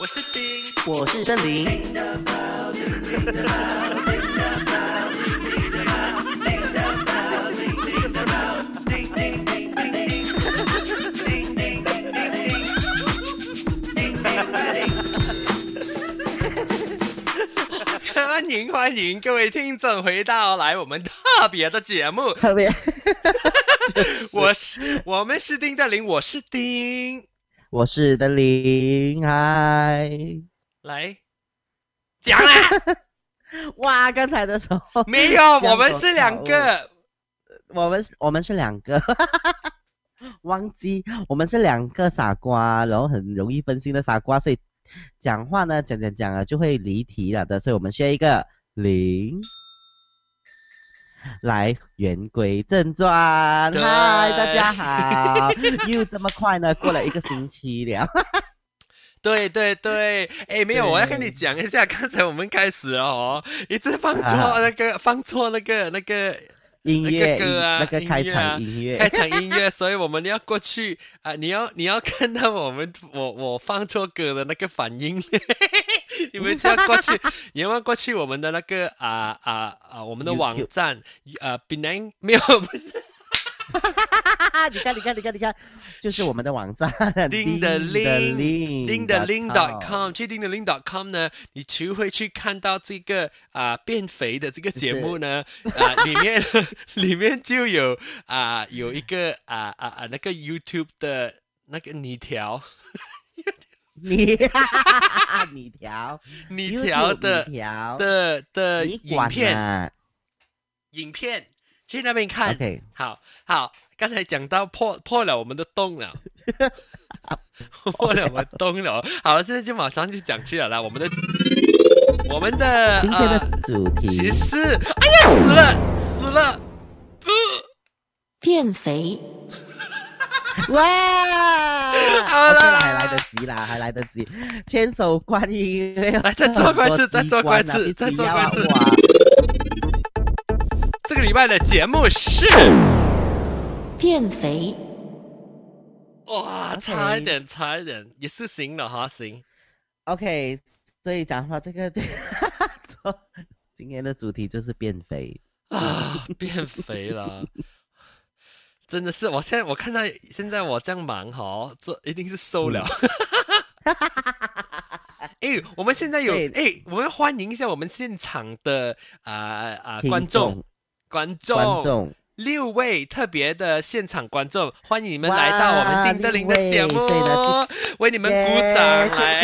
我是丁，我是森林。欢迎欢迎各位听众回到来我们特别的节目，特别，我是我们是丁德林，我是丁，我是的林，海！来讲啦，哇，刚才的时候没有，我们是两个，我们是我们是两个，忘记我们是两个傻瓜，然后很容易分心的傻瓜，所以讲话呢讲讲讲啊就会离题了的，所以我们需要一个零。来，言归正传，嗨，大家好，又这么快呢，过了一个星期了，对对对，哎，没有，我要跟你讲一下，刚才我们开始哦，一直放错 啊。那个，放错那个那个那个音乐歌啊那个开场音乐，开场音乐，所以我们要过去啊、你要你要看到我们我我放错歌的那个反应，你们就要过去，你要过去我们的那个啊啊啊我们的网站啊 b e n a n 没有不是。你看，你看，你看，你看，就是我们的网站，丁的钉 link 钉的 link dot com com，去丁的 link dot com 呢，你就会去看到这个啊、变肥的这个节目呢，啊、里面里面就有啊、有一个啊啊啊那个 YouTube 的那个泥条 你你条你条的你条的的影片啊。影片，去那边看。，OK，好好，刚才讲到破破了我们的洞了，破了我们洞了。好了，现在就马上就讲去了啦。我们的我们的今天呃的主提题是，哎呀，死了死了，变肥，哇，好还来得及啦，还来得及，千手观音，来再做过一次再做过一次很多机关啊再做过一次必须要哇。这个礼拜的节目是变肥，哇，差一点差一点，也是行了哈，行。OK，所以讲话这个做 今天的主题就是变肥。啊，变肥了，真的是，我现在我看到现在我这样忙哈，这一定是瘦了。哎、我们现在有对。哎、我们欢迎一下我们现场的啊啊、听观众。观众。观众，六位特别的现场观众，欢迎你们来到我们丁德林的节目为你们鼓掌来，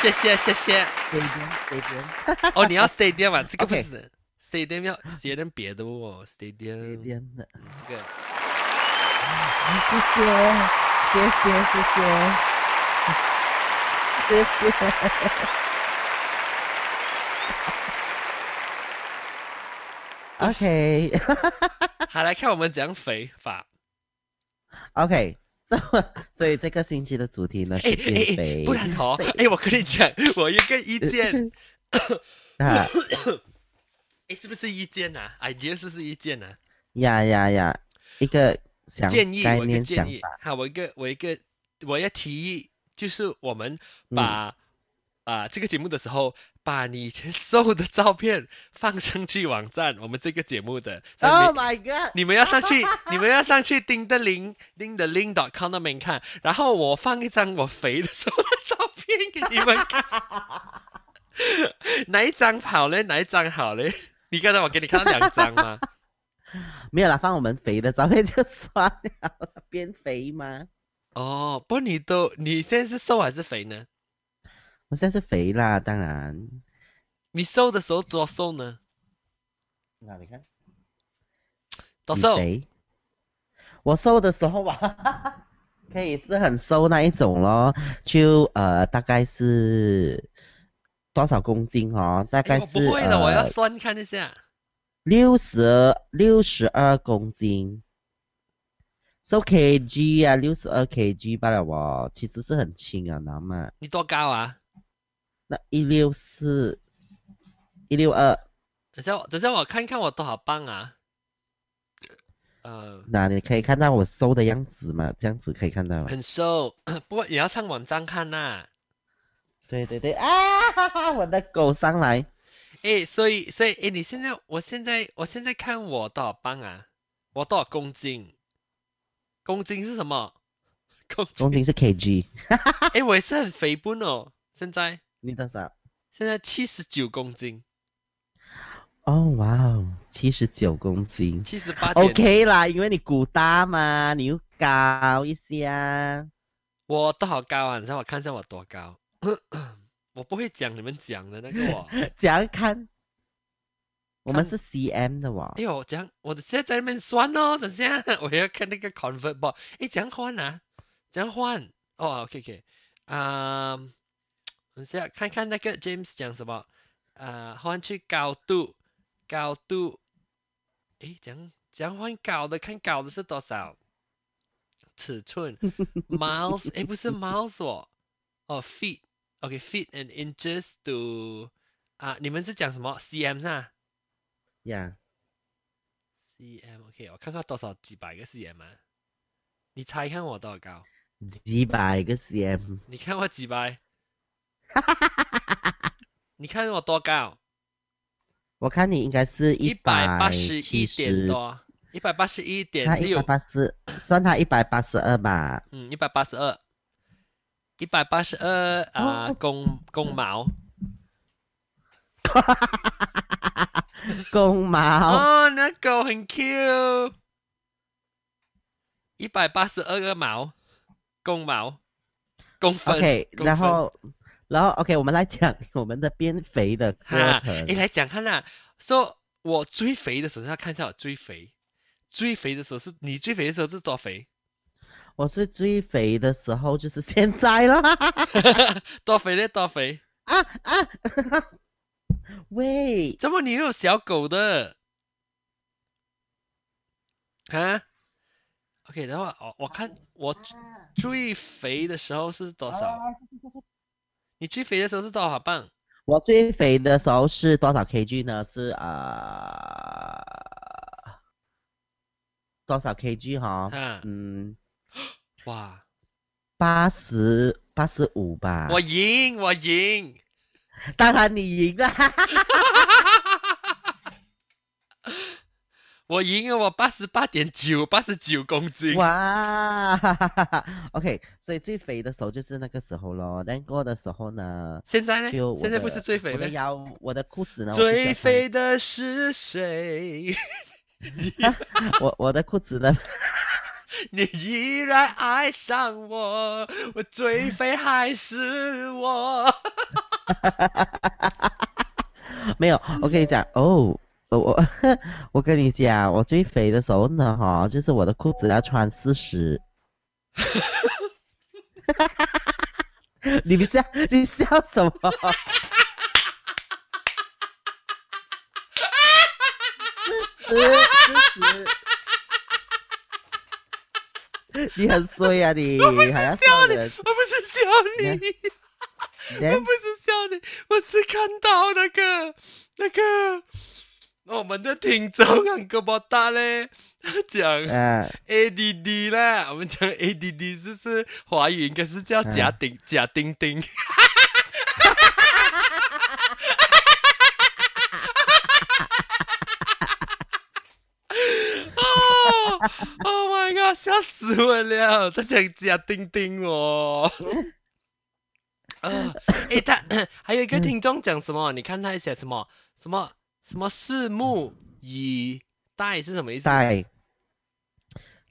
谢谢。哇，谢谢谢哦，你要 stadium 啊？这个不是谁的喵写点别的哦谁编的。这个。谢谢谢谢谢谢。谢 ok 好来看我们怎样肥法。Ok 所以这个星期的主题呢是减肥。不然哦哎我跟你讲我一个意见。啊哎，是不是意见呐？idea 是不是意见呐？呀呀呀，一个想建议，我一个建议法，，好，我一个我一个我要提议，就是我们嗯把啊这个节目的时候，把你以前瘦的照片放上去网站，我们这个节目的。Oh my god！你们要上去，你们要上去 钉的零钉的 dot com 那边看，然后我放一张我肥的时候的照片给你们看，哪一张好嘞？哪一张好嘞？你刚才我给你看到两张吗？没有啦，放我们肥的照片就算了，变肥吗？哦，不，你都你现在是瘦还是肥呢？我现在是肥啦，当然。你瘦的时候多瘦呢？那你看，多瘦？肥？我瘦的时候吧，可以是很瘦那一种咯，就呃大概是多少公斤哦？大概哎是、我不会的，我要呃算看一下。六十六十二公斤。So kg 啊，六十二 kg 罢了哦，其实是很轻啊，拿嘛。你多高啊？那一六四，一六二，等下我，等下我看看我多少磅啊？呃，那你可以看到我瘦的样子吗？这样子可以看到吗？很瘦，不过也要上网站看呐、对对对啊！哈哈，我的狗上来，诶，所以所以诶，你现在我现在我现在看我多少磅啊？我多少公斤？公斤是什么？公斤？公斤是 kg，诶，我也是很肥笨哦，现在你多少？现在七十九公斤，哦，哇哦，七十九公斤七十八。，OK 啦，因为你骨大嘛，你又高一下。我多少高啊？你让我看一下我多高。我不会讲你们讲的那个我。这样看，我们是 cm 的哇哎。呦，这样我的现在在那边算哦，等下 我要看那个 convert bot。哎，怎样换啊？怎样换？哦，OK OK，啊、等下看看那个 James 讲什么？啊、换去高度，高度。哎，怎样怎样换高的？看高的是多少？尺寸 miles？哎，不是 miles 哦，哦 feet。OK，feet、and inches to 啊，你们是讲什么 cm 是吧？呀，cm OK，我看看多少几百个 cm 啊？你猜看我多少高？几百个 cm，你看我几百？哈哈哈你看我多高？我看你应该是一百百八十一点，多，一百八十一他一百点六，八十，算他一百八十二吧。嗯，一百八十二，一百八十二啊，哦。公公毛。公毛，哦，那狗很 Q，一百八十二个毛，公毛，公分。然后然后 OK，我们来讲我们的变肥的过哈，程。你，。来讲看啦。说我最肥的时候，要看一下我最肥，最肥的时候是你最肥的时候是多肥？我是最肥的时候就是现在了。多肥嘞？多肥？啊啊！喂，怎么你又有小狗的？啊？OK，然后我我看我最肥的时候是多少？你最肥的时候是多少磅？我最肥的时候是多少 kg 呢？是啊、多少 kg 哈？啊，嗯，哇！八十八十五吧。我赢，我赢！当然你赢了。我赢了，我八十八点九，八十九公斤。哇，OK，所以最肥的时候就是那个时候咯。但过的时候呢，现在呢就？现在不是最肥吗？我的腰，我的裤子呢？最肥的是谁？我我的裤子呢？你依然爱上我，我最肥还是我。没有，我跟你讲哦。我我 我跟你讲，我最肥的时候呢，哈，就是我的裤子要穿四十。你不笑，你笑什么？四十，四十。你很衰啊你！我不是笑你？我不是笑你，我不是笑你，我是看到那个那个我们的听众很胳膊大嘞，他讲啊，ADD 啦，我们讲 ADD 就是华语应该是叫假丁假丁丁。哦，Oh my god，笑死我了！他讲假丁丁哦。呃，诶，他 还有一个听众讲什么？你看他写什么什么什么拭目以待是什么意思？待，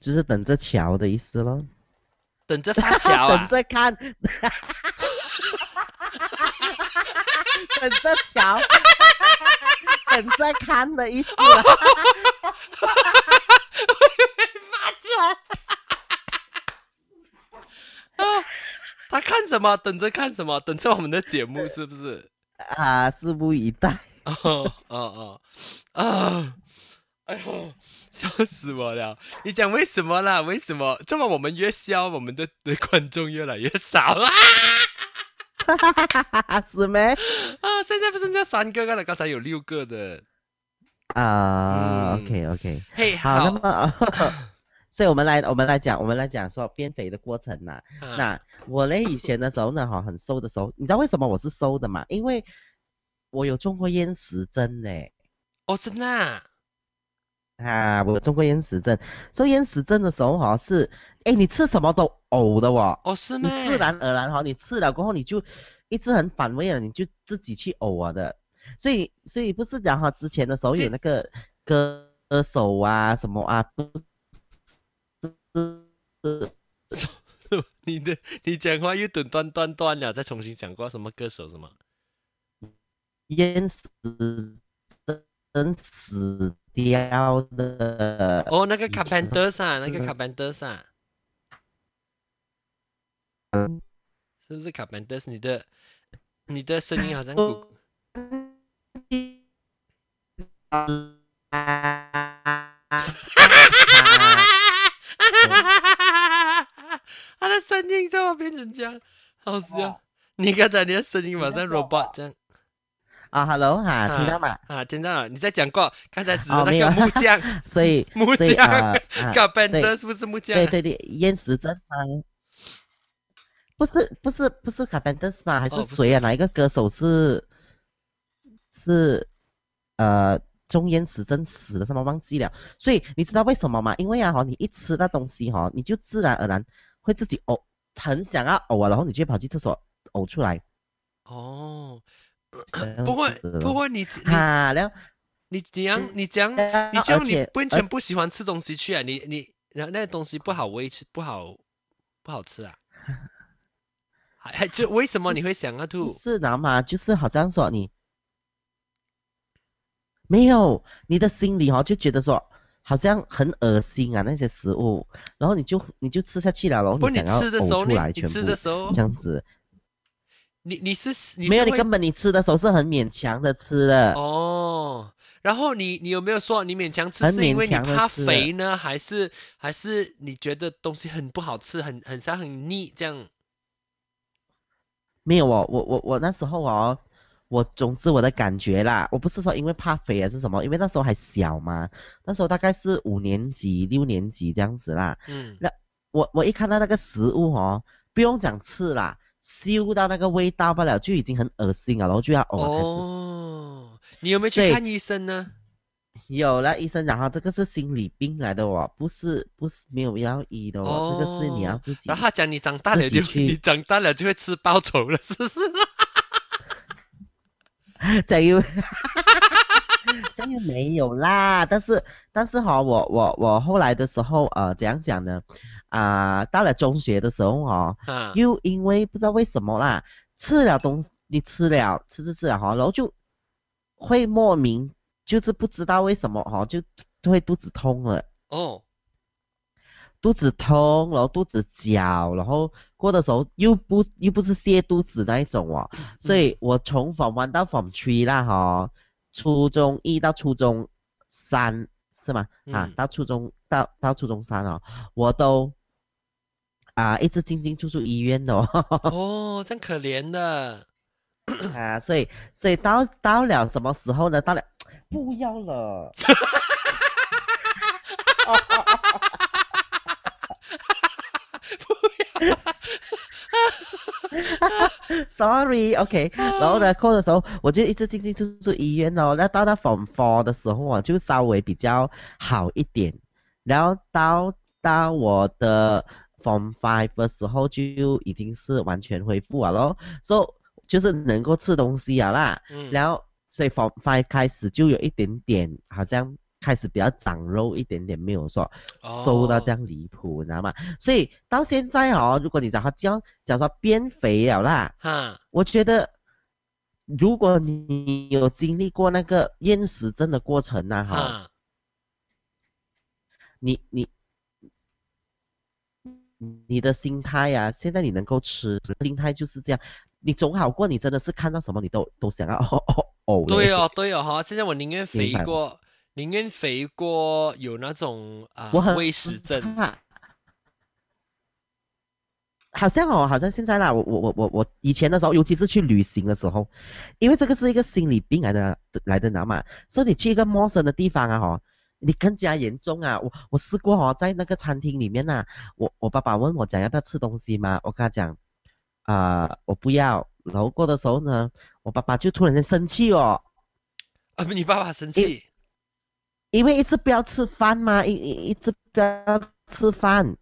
就是等着瞧的意思咯。等着发条等啊！着看，等着瞧，等着看的意思 啊。他看什么？等着看什么？等着我们的节目是不是？啊，拭目以待。哦哦哦啊！哎呦，笑死我了！你讲为什么啦？为什么这么我们越笑，我们的的观众越来越少 啊？是没？啊，现在不是剩下三个了，刚才有六个的。啊、嗯 o k OK，嘿，好，那么，所以我们来我们来讲我们来讲说变肥的过程呐、啊那我嘞以前的时候呢，哈，很瘦的时候，你知道为什么我是瘦的吗？因为我有中过厌食症嘞。哦，真的啊，啊，我有中过厌食症，所以厌食症的时候哈是，哎，你吃什么都呕的哦，哦是你吗？自然而然哈，你吃了过后你就一直很反胃了，你就自己去呕啊的，所以所以不是讲哈，之前的时候有那个歌歌手啊什么啊，不是 你的你讲话又断断断断了，再重新讲过什么歌手什么？厌食症死掉的，哦，那个以前 Carpenters 啊，那个嗯 Carpenters 啊，嗯是不是 Carpenters？你的你的声音好像哦鼓，他的声音怎么变成这样？好笑！你刚才你的声音马上 robot 这样啊，Hello 哈，啊听到吗？啊，听到了，你在讲过刚才是那个 木匠，所以木匠啊啊，Carpenters 不是木匠啊，对对对，厌食症啊，不是不是不是卡 a 德斯吗？还是谁啊？哪一个歌手是是呃中烟死症死了？什么忘记了？所以你知道为什么吗？因为啊哈，你一吃那东西哈，你就自然而然会自己呕，很想要呕啊，然后你就跑去厕所呕出来。哦，不过不过你 你哈，然后你怎样你这样你这样你完全不喜欢吃东西去啊？你你然后那个东西不好维持不好不好吃啊？还还就为什么你会想要吐？是知道吗？就是好像说你没有你的心里哦，就觉得说好像很恶心啊那些食物，然后你就你就吃下去了，然后，你想要吃的时候呢呕出来？你全部吃的时候这，样子。你你是你没有，你根本你吃的时候是很勉强的吃的。哦。然后你你有没有说你勉强吃很是因为勉你怕肥呢，还是还是你觉得东西很不好吃，很很像很腻这样？没有哦，我我我那时候哦，我总之我的感觉啦，我不是说因为怕肥还是什么，因为那时候还小嘛，那时候大概是五年级、六年级这样子啦。嗯，那我我一看到那个食物哦，不用讲吃啦，嗅到那个味道不了，就已经很恶心了，然后就要呕了开始。哦，你有没有去看医生呢？有了医生然后，这个是心理病来的哦，不是不是没有药医的哦，这个是你要自己然后他讲你长大了就 你长大了就会吃报酬了，是不是？这又 这又没有啦，但是但是哈、我我我后来的时候呃怎样讲呢？啊、到了中学的时候哦，啊，又因为不知道为什么啦，吃了东西，你吃了吃吃吃了哈，然后就会莫名就是不知道为什么哈，就就会肚子痛了，哦，肚子痛，然后肚子绞，然后过的时候又不又不是泻肚子那一种哦，所以我从 Form One 到 Form Three 啦哈，初中一到初中三是吗？啊嗯，到初中到到初中三哦，我都啊一直进进出出医院的哦。哦，真可怜的。啊，所以所以到到了什么时候呢？到了不要了。Sorry，OK，、然后呢，扣的时候我就一直进进出出医院哦。那到那 Form Four 的时候啊，就稍微比较好一点。然后到到我的 Form Five 的时候，就已经是完全恢复了咯。所、以就是能够吃东西啊啦。嗯，然后所以 Form Five 开始就有一点点好像开始比较长肉一点点，没有说瘦到这样离谱，你知道吗？所以到现在哦，如果你讲他叫假如说变肥了啦，哈，我觉得如果你有经历过那个厌食症的过程呢、哈，你你。你的心态呀、现在你能够吃，心态就是这样，你总好过你真的是看到什么你都都想要哦哦哦。对哦，对哦，哈，现在我宁愿肥过，宁愿肥过有那种啊我很胃食症。怕好像哦，好像现在啦，我我我我我以前的时候，尤其是去旅行的时候，因为这个是一个心理病来的来的，你知道吗？所以你去一个陌生的地方啊，哈，你更加严重啊。我我试过哦，在那个餐厅里面呐、我我爸爸问我讲要不要吃东西嘛，我跟他讲啊、我不要。然后过的时候呢，我爸爸就突然间生气哦，啊，你爸爸生气，因为一直不要吃饭嘛一一直不要吃饭。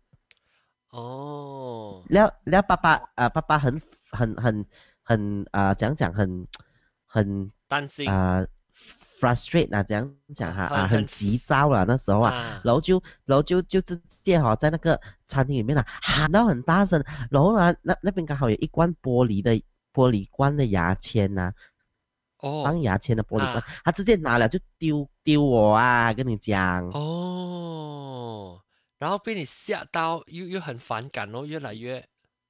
哦。然后然后爸爸啊爸爸很很很很啊讲讲很很担心。啊 frustrate 啊讲讲哈啊很急躁了那时候啊。然后就然后就就直接哈在那个餐厅里面呐喊到很大声然后呢那那边刚好有一罐玻璃的玻璃罐的牙签呐哦。放牙签的玻璃罐，啊。他直接拿了就丢丢我啊，跟你讲。哦，然后被你吓到，又又很反感哦，越来越。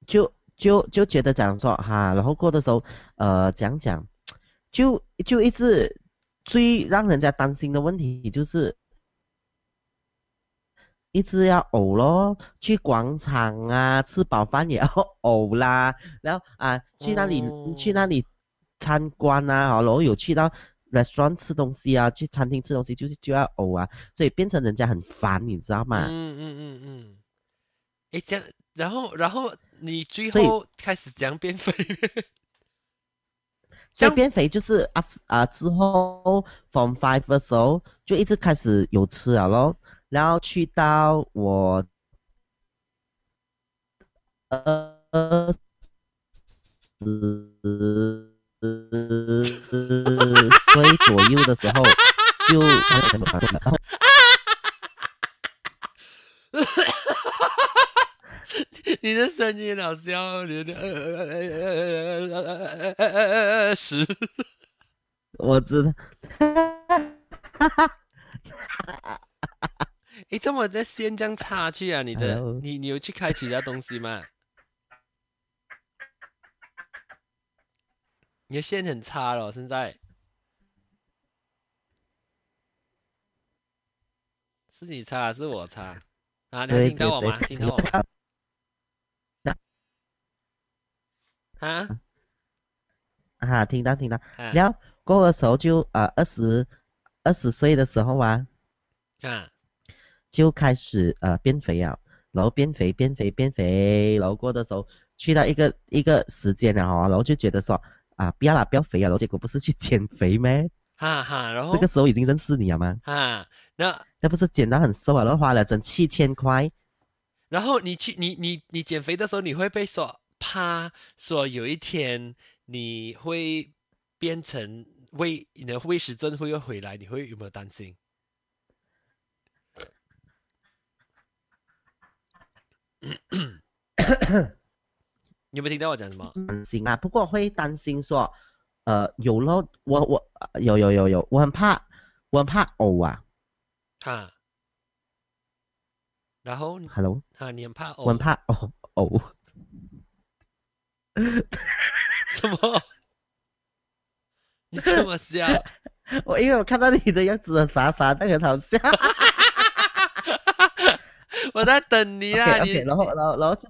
就就就觉得讲说哈，然后过的时候，呃，讲讲，就就一直最让人家担心的问题就是，一直要呕咯，去广场啊吃饱饭也要呕啦，然后啊去那里、哦去那里参观啊，好然后有去到 restaurant 吃东西啊，去餐厅吃东西就是就要呕啊，所以变成人家很烦，你知道吗？嗯嗯嗯嗯，诶，这样，然后然后你最后开始这样变肥，这样所以变肥就是啊啊之后 from five 的时候就一直开始有吃了咯，然后去到我二十十岁左右的时候，就。你的声音好叼，你的呃呃呃呃呃呃呃呃呃呃十。我知道。哈哈哈哈哈！哈哈哈哈哈！哎，怎么在先讲插曲啊？你的，你你有去开其他东西吗？你的线很差了，现在是你差还是我差？啊，你听到我吗？听到我吗？啊啊，听到听到。啊然后过的时候就呃二十二十岁的时候啊，啊！就开始呃变肥啊，然后变肥变肥变肥，然后过的时候去到一个一个时间了哈，然后就觉得说啊不要啦不要肥啊，然后结果不是去减肥咩？哈哈，然后这个时候已经认识你了吗？哈，那那不是减到很瘦啊，然后花了整七千块，然后你去你你你减肥的时候，你会被说怕说有一天你会变成胃你的胃食症会又回来，你会有没有担心？你有没有听到我讲什么？担心啊，不过会担心说，呃有咯，我我呃有有有有，我很怕我很怕呕啊哈，然后，Hello，哈，你很怕我很怕呕呕。什么？你这么笑？我因为我看到你的样子很傻傻的，很好笑。我在等你啊！OK 然后然后然后就是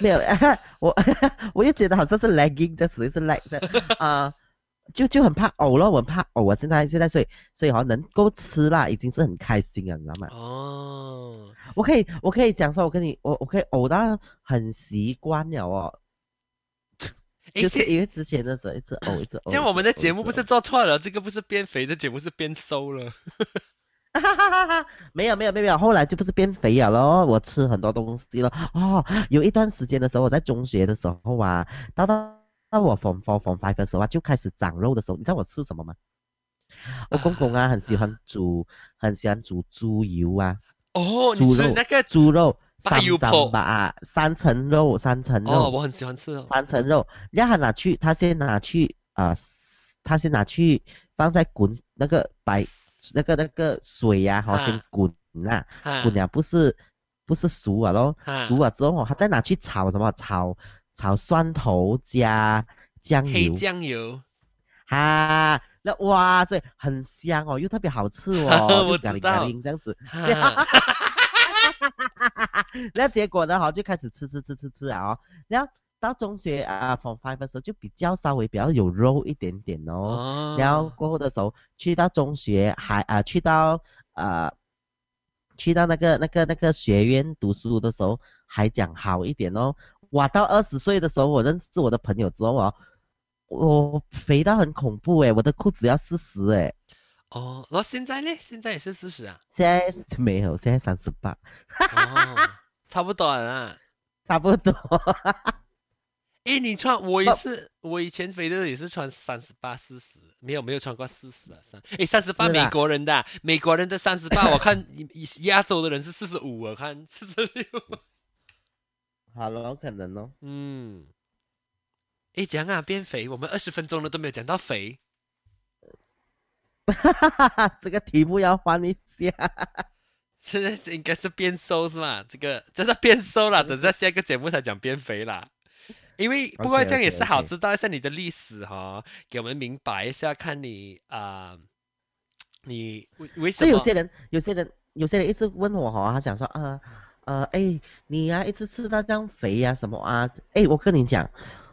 没有，我 我又觉得好像是 lagging 这词是 lag 这 啊、就就很怕呕了，我很怕呕啊！现在现在所以所以好像能够吃啦，已经是很开心了，你知道吗？哦，我可以我可以讲说，我跟你我我可以呕到很习惯了哦，就是因为之前的时候一直呕一直呕。像我们的节目不是做错了，这个不是变肥，这节目是变瘦了。没有没有没有没有，后来就不是变肥了咯，我吃很多东西了。哦，有一段时间的时候，我在中学的时候啊，到到到我 form four form five 的时候啊，就开始长肉的时候，你知道我吃什么吗？我公公啊，很喜欢煮，很喜欢煮猪油啊，哦，你猪肉吃那个猪肉三八油泡张吧啊，三层肉，三层肉。哦，我很喜欢吃哦。三层肉，让他拿去，他先拿去啊、他先拿去放在滚那个白那个那个水呀、哈、啊先滚啊，滚了不是不是熟了咯，啊熟了之后哦，他再拿去炒什么？炒炒蒜头加酱黑油，酱油，哈，那哇塞，很香哦，又特别好吃哦，我就咖喱知道这样子，哈。那结果呢，哈，就开始吃吃吃吃吃啊、哦，然后到中学啊，from five 的时候就比较稍微比较有肉一点点哦，哦，然后过后的时候去到中学还啊、去到呃去到那个那个那个学院读书的时候还讲好一点哦，哇，到二十岁的时候我认识我的朋友之后哦，我肥到很恐怖诶，我的裤子要四十诶，哦，然后现在呢？现在也是四十啊，现在没有，现在三十八，哦，差不多了啦。差不多。诶，你穿我也是，我以前肥的也是穿三十八、四十，没有没有穿过四十啊，三哎三十八美国人的啊，美国人的三十八，我看亚洲的人是四十五，我看四十六。好了，可能哦。嗯，哎，讲啊，变肥，我们二十分钟了都没有讲到肥，这个题目要换一下。现在是应该是变瘦是吗？这个这是变瘦了，等下下一个节目才讲变肥啦。因为不过这样也是好知道一下你的历史哈，给我们明白一下，看你啊、你为为什么所以有些人，有些人，有些人一直问我哈，他想说啊，呃，哎，你呀、一直吃到这样肥呀、什么啊？哎，我跟你讲，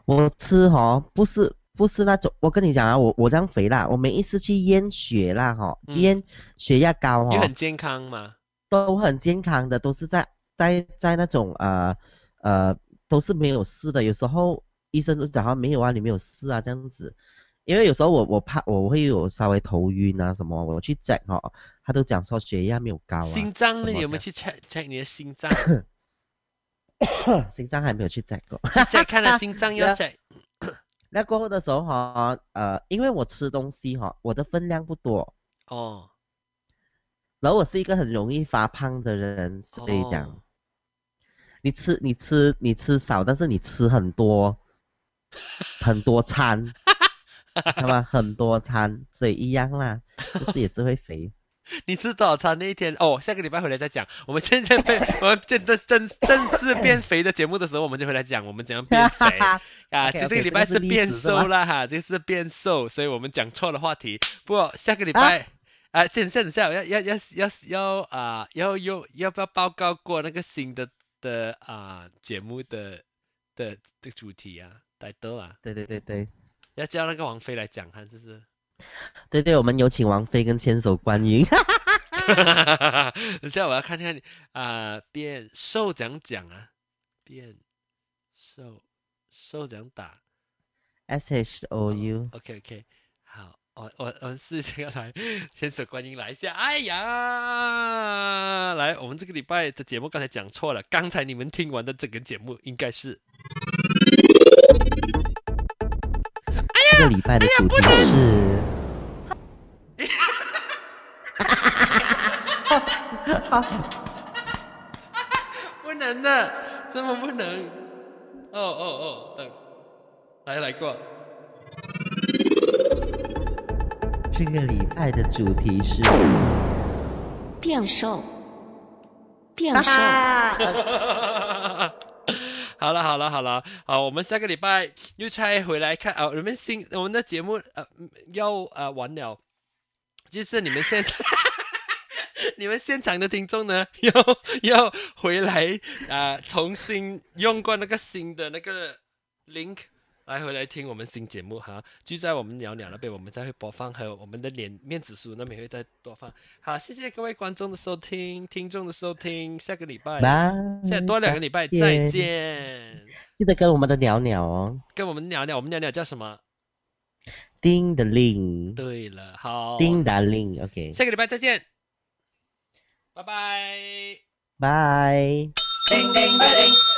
我吃哈不是不是那种，我跟你讲啊，我我这样肥啦，我每一次去验血啦哈，嗯验血压高哈，也很健康嘛？都很健康的，都是在在在那种呃呃都是没有事的。有时候医生都讲他没有啊，你没有事啊这样子。因为有时候我我怕我会有稍微头晕啊什么，我去 check 哈，他都讲说血压没有高啊。心脏呢？你有没有去 check check 你的心脏？心脏还没有去 check 过。再看了心脏 要 check。那过后的时候哈，呃，因为我吃东西哈，我的分量不多，哦，然后我是一个很容易发胖的人，所以讲。哦你吃你吃你吃少，但是你吃很多，很多餐，好吧？很多餐，所以一样啦，就是也是会肥。你吃多少餐那一天？哦，下个礼拜回来再讲。我们现在变，我们真的正正式变肥的节目的时候，我们就回来讲我们怎样变肥啊。其实这个礼拜是变瘦啦哈，这是变瘦，所以我们讲错了话题。不过下个礼拜。啊，现现在要要要要要啊，要用要不要报告过那个新的的啊节目的的的主题啊，带豆啊，对对对对要叫那个王菲来讲看，是不是？对对，我们有请王菲跟千手观音。等下我要看看你啊、变瘦怎样讲啊？变瘦瘦怎样打 S H O U，？OK OK，好，我我我们试一下来，千手观音来一下。哎呀，来，我们这个礼拜的节目刚才讲错了，刚才你们听完的这个节目应该是这个礼拜的主题是。不能的，怎么不能？哦哦哦，等，来来过。这个礼拜的主题是。变瘦，变瘦，好了好了好了，好，我们下个礼拜又拆回来看啊，我们新我们的节目呃嗯要呃完了，就是你们现在 你们现场的听众呢，要要回来啊、重新用过那个新的那个 link 来回来听我们新节目哈，就在我们鸟鸟那边，我们再会播放，还有我们的脸面子书那边会再多放。好，谢谢各位观众的收听，听众的收听，下个礼拜。拜，现在多两个礼拜再再见见，记得跟我们的鸟鸟哦，跟我们聊聊，我们聊聊叫什么？叮的铃，对了，好，叮的铃，OK，下个礼拜再见，拜拜。拜。叮叮的铃。